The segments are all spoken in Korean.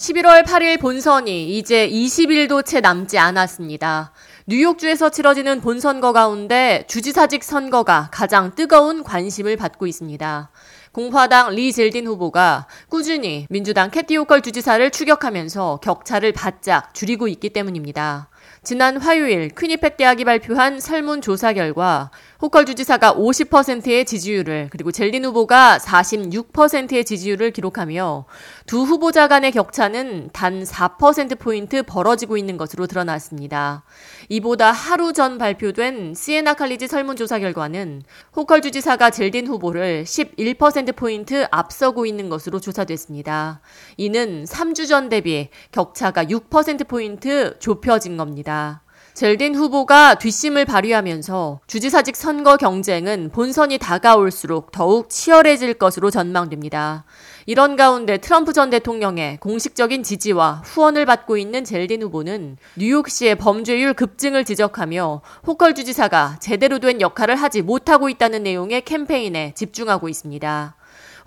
11월 8일 본선이 이제 20일도 채 남지 않았습니다. 뉴욕주에서 치러지는 본선거 가운데 주지사직 선거가 가장 뜨거운 관심을 받고 있습니다. 공화당 리 젤딘 후보가 꾸준히 민주당 캐티 호컬 주지사를 추격하면서 격차를 바짝 줄이고 있기 때문입니다. 지난 화요일 퀴니펙 대학이 발표한 설문조사 결과 호컬 주지사가 50%의 지지율을 그리고 젤딘 후보가 46%의 지지율을 기록하며 두 후보자 간의 격차는 단 4%포인트 벌어지고 있는 것으로 드러났습니다. 이보다 하루 전 발표된 시에나 칼리지 설문조사 결과는 호컬 주지사가 젤딘 후보를 11%포인트 앞서고 있는 것으로 조사됐습니다. 이는 3주 전 대비 격차가 6%포인트 좁혀진 겁니다. 젤딘 후보가 뒷심을 발휘하면서 주지사직 선거 경쟁은 본선이 다가올수록 더욱 치열해질 것으로 전망됩니다. 이런 가운데 트럼프 전 대통령의 공식적인 지지와 후원을 받고 있는 젤딘 후보는 뉴욕시의 범죄율 급증을 지적하며 호컬 주지사가 제대로 된 역할을 하지 못하고 있다는 내용의 캠페인에 집중하고 있습니다.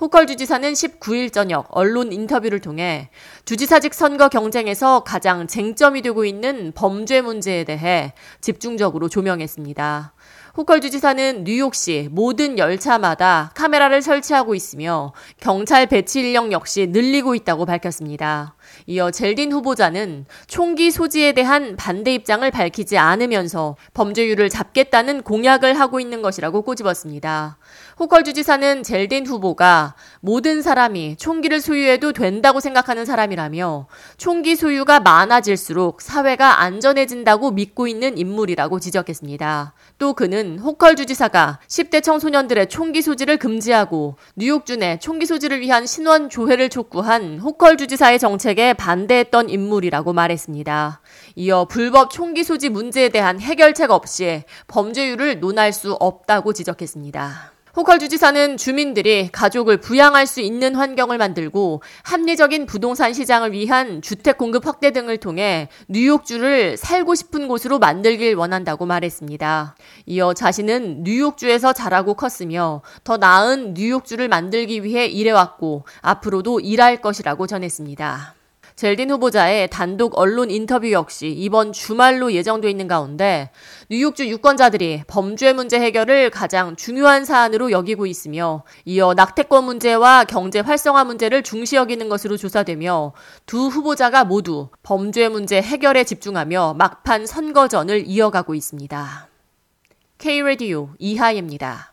호컬 주지사는 19일 저녁 언론 인터뷰를 통해 주지사직 선거 경쟁에서 가장 쟁점이 되고 있는 범죄 문제에 대해 집중적으로 조명했습니다. 호컬 주지사는 뉴욕시 모든 열차마다 카메라를 설치하고 있으며 경찰 배치 인력 역시 늘리고 있다고 밝혔습니다. 이어 젤딘 후보자는 총기 소지에 대한 반대 입장을 밝히지 않으면서 범죄율을 잡겠다는 공약을 하고 있는 것이라고 꼬집었습니다. 호컬 주지사는 젤딘 후보가 모든 사람이 총기를 소유해도 된다고 생각하는 사람이라며 총기 소유가 많아질수록 사회가 안전해진다고 믿고 있는 인물이라고 지적했습니다. 또 그는 호컬 주지사가 10대 청소년들의 총기 소지를 금지하고 뉴욕주 내 총기 소지를 위한 신원 조회를 촉구한 호컬 주지사의 정책에 반대했던 인물이라고 말했습니다. 이어 불법 총기 소지 문제에 대한 해결책 없이 범죄율을 논할 수 없다고 지적했습니다. 호컬 주지사는 주민들이 가족을 부양할 수 있는 환경을 만들고 합리적인 부동산 시장을 위한 주택 공급 확대 등을 통해 뉴욕주를 살고 싶은 곳으로 만들길 원한다고 말했습니다. 이어 자신은 뉴욕주에서 자라고 컸으며 더 나은 뉴욕주를 만들기 위해 일해왔고 앞으로도 일할 것이라고 전했습니다. 젤딘 후보자의 단독 언론 인터뷰 역시 이번 주말로 예정돼 있는 가운데 뉴욕주 유권자들이 범죄 문제 해결을 가장 중요한 사안으로 여기고 있으며 이어 낙태권 문제와 경제 활성화 문제를 중시 여기는 것으로 조사되며 두 후보자가 모두 범죄 문제 해결에 집중하며 막판 선거전을 이어가고 있습니다. K-Radio 이하예입니다.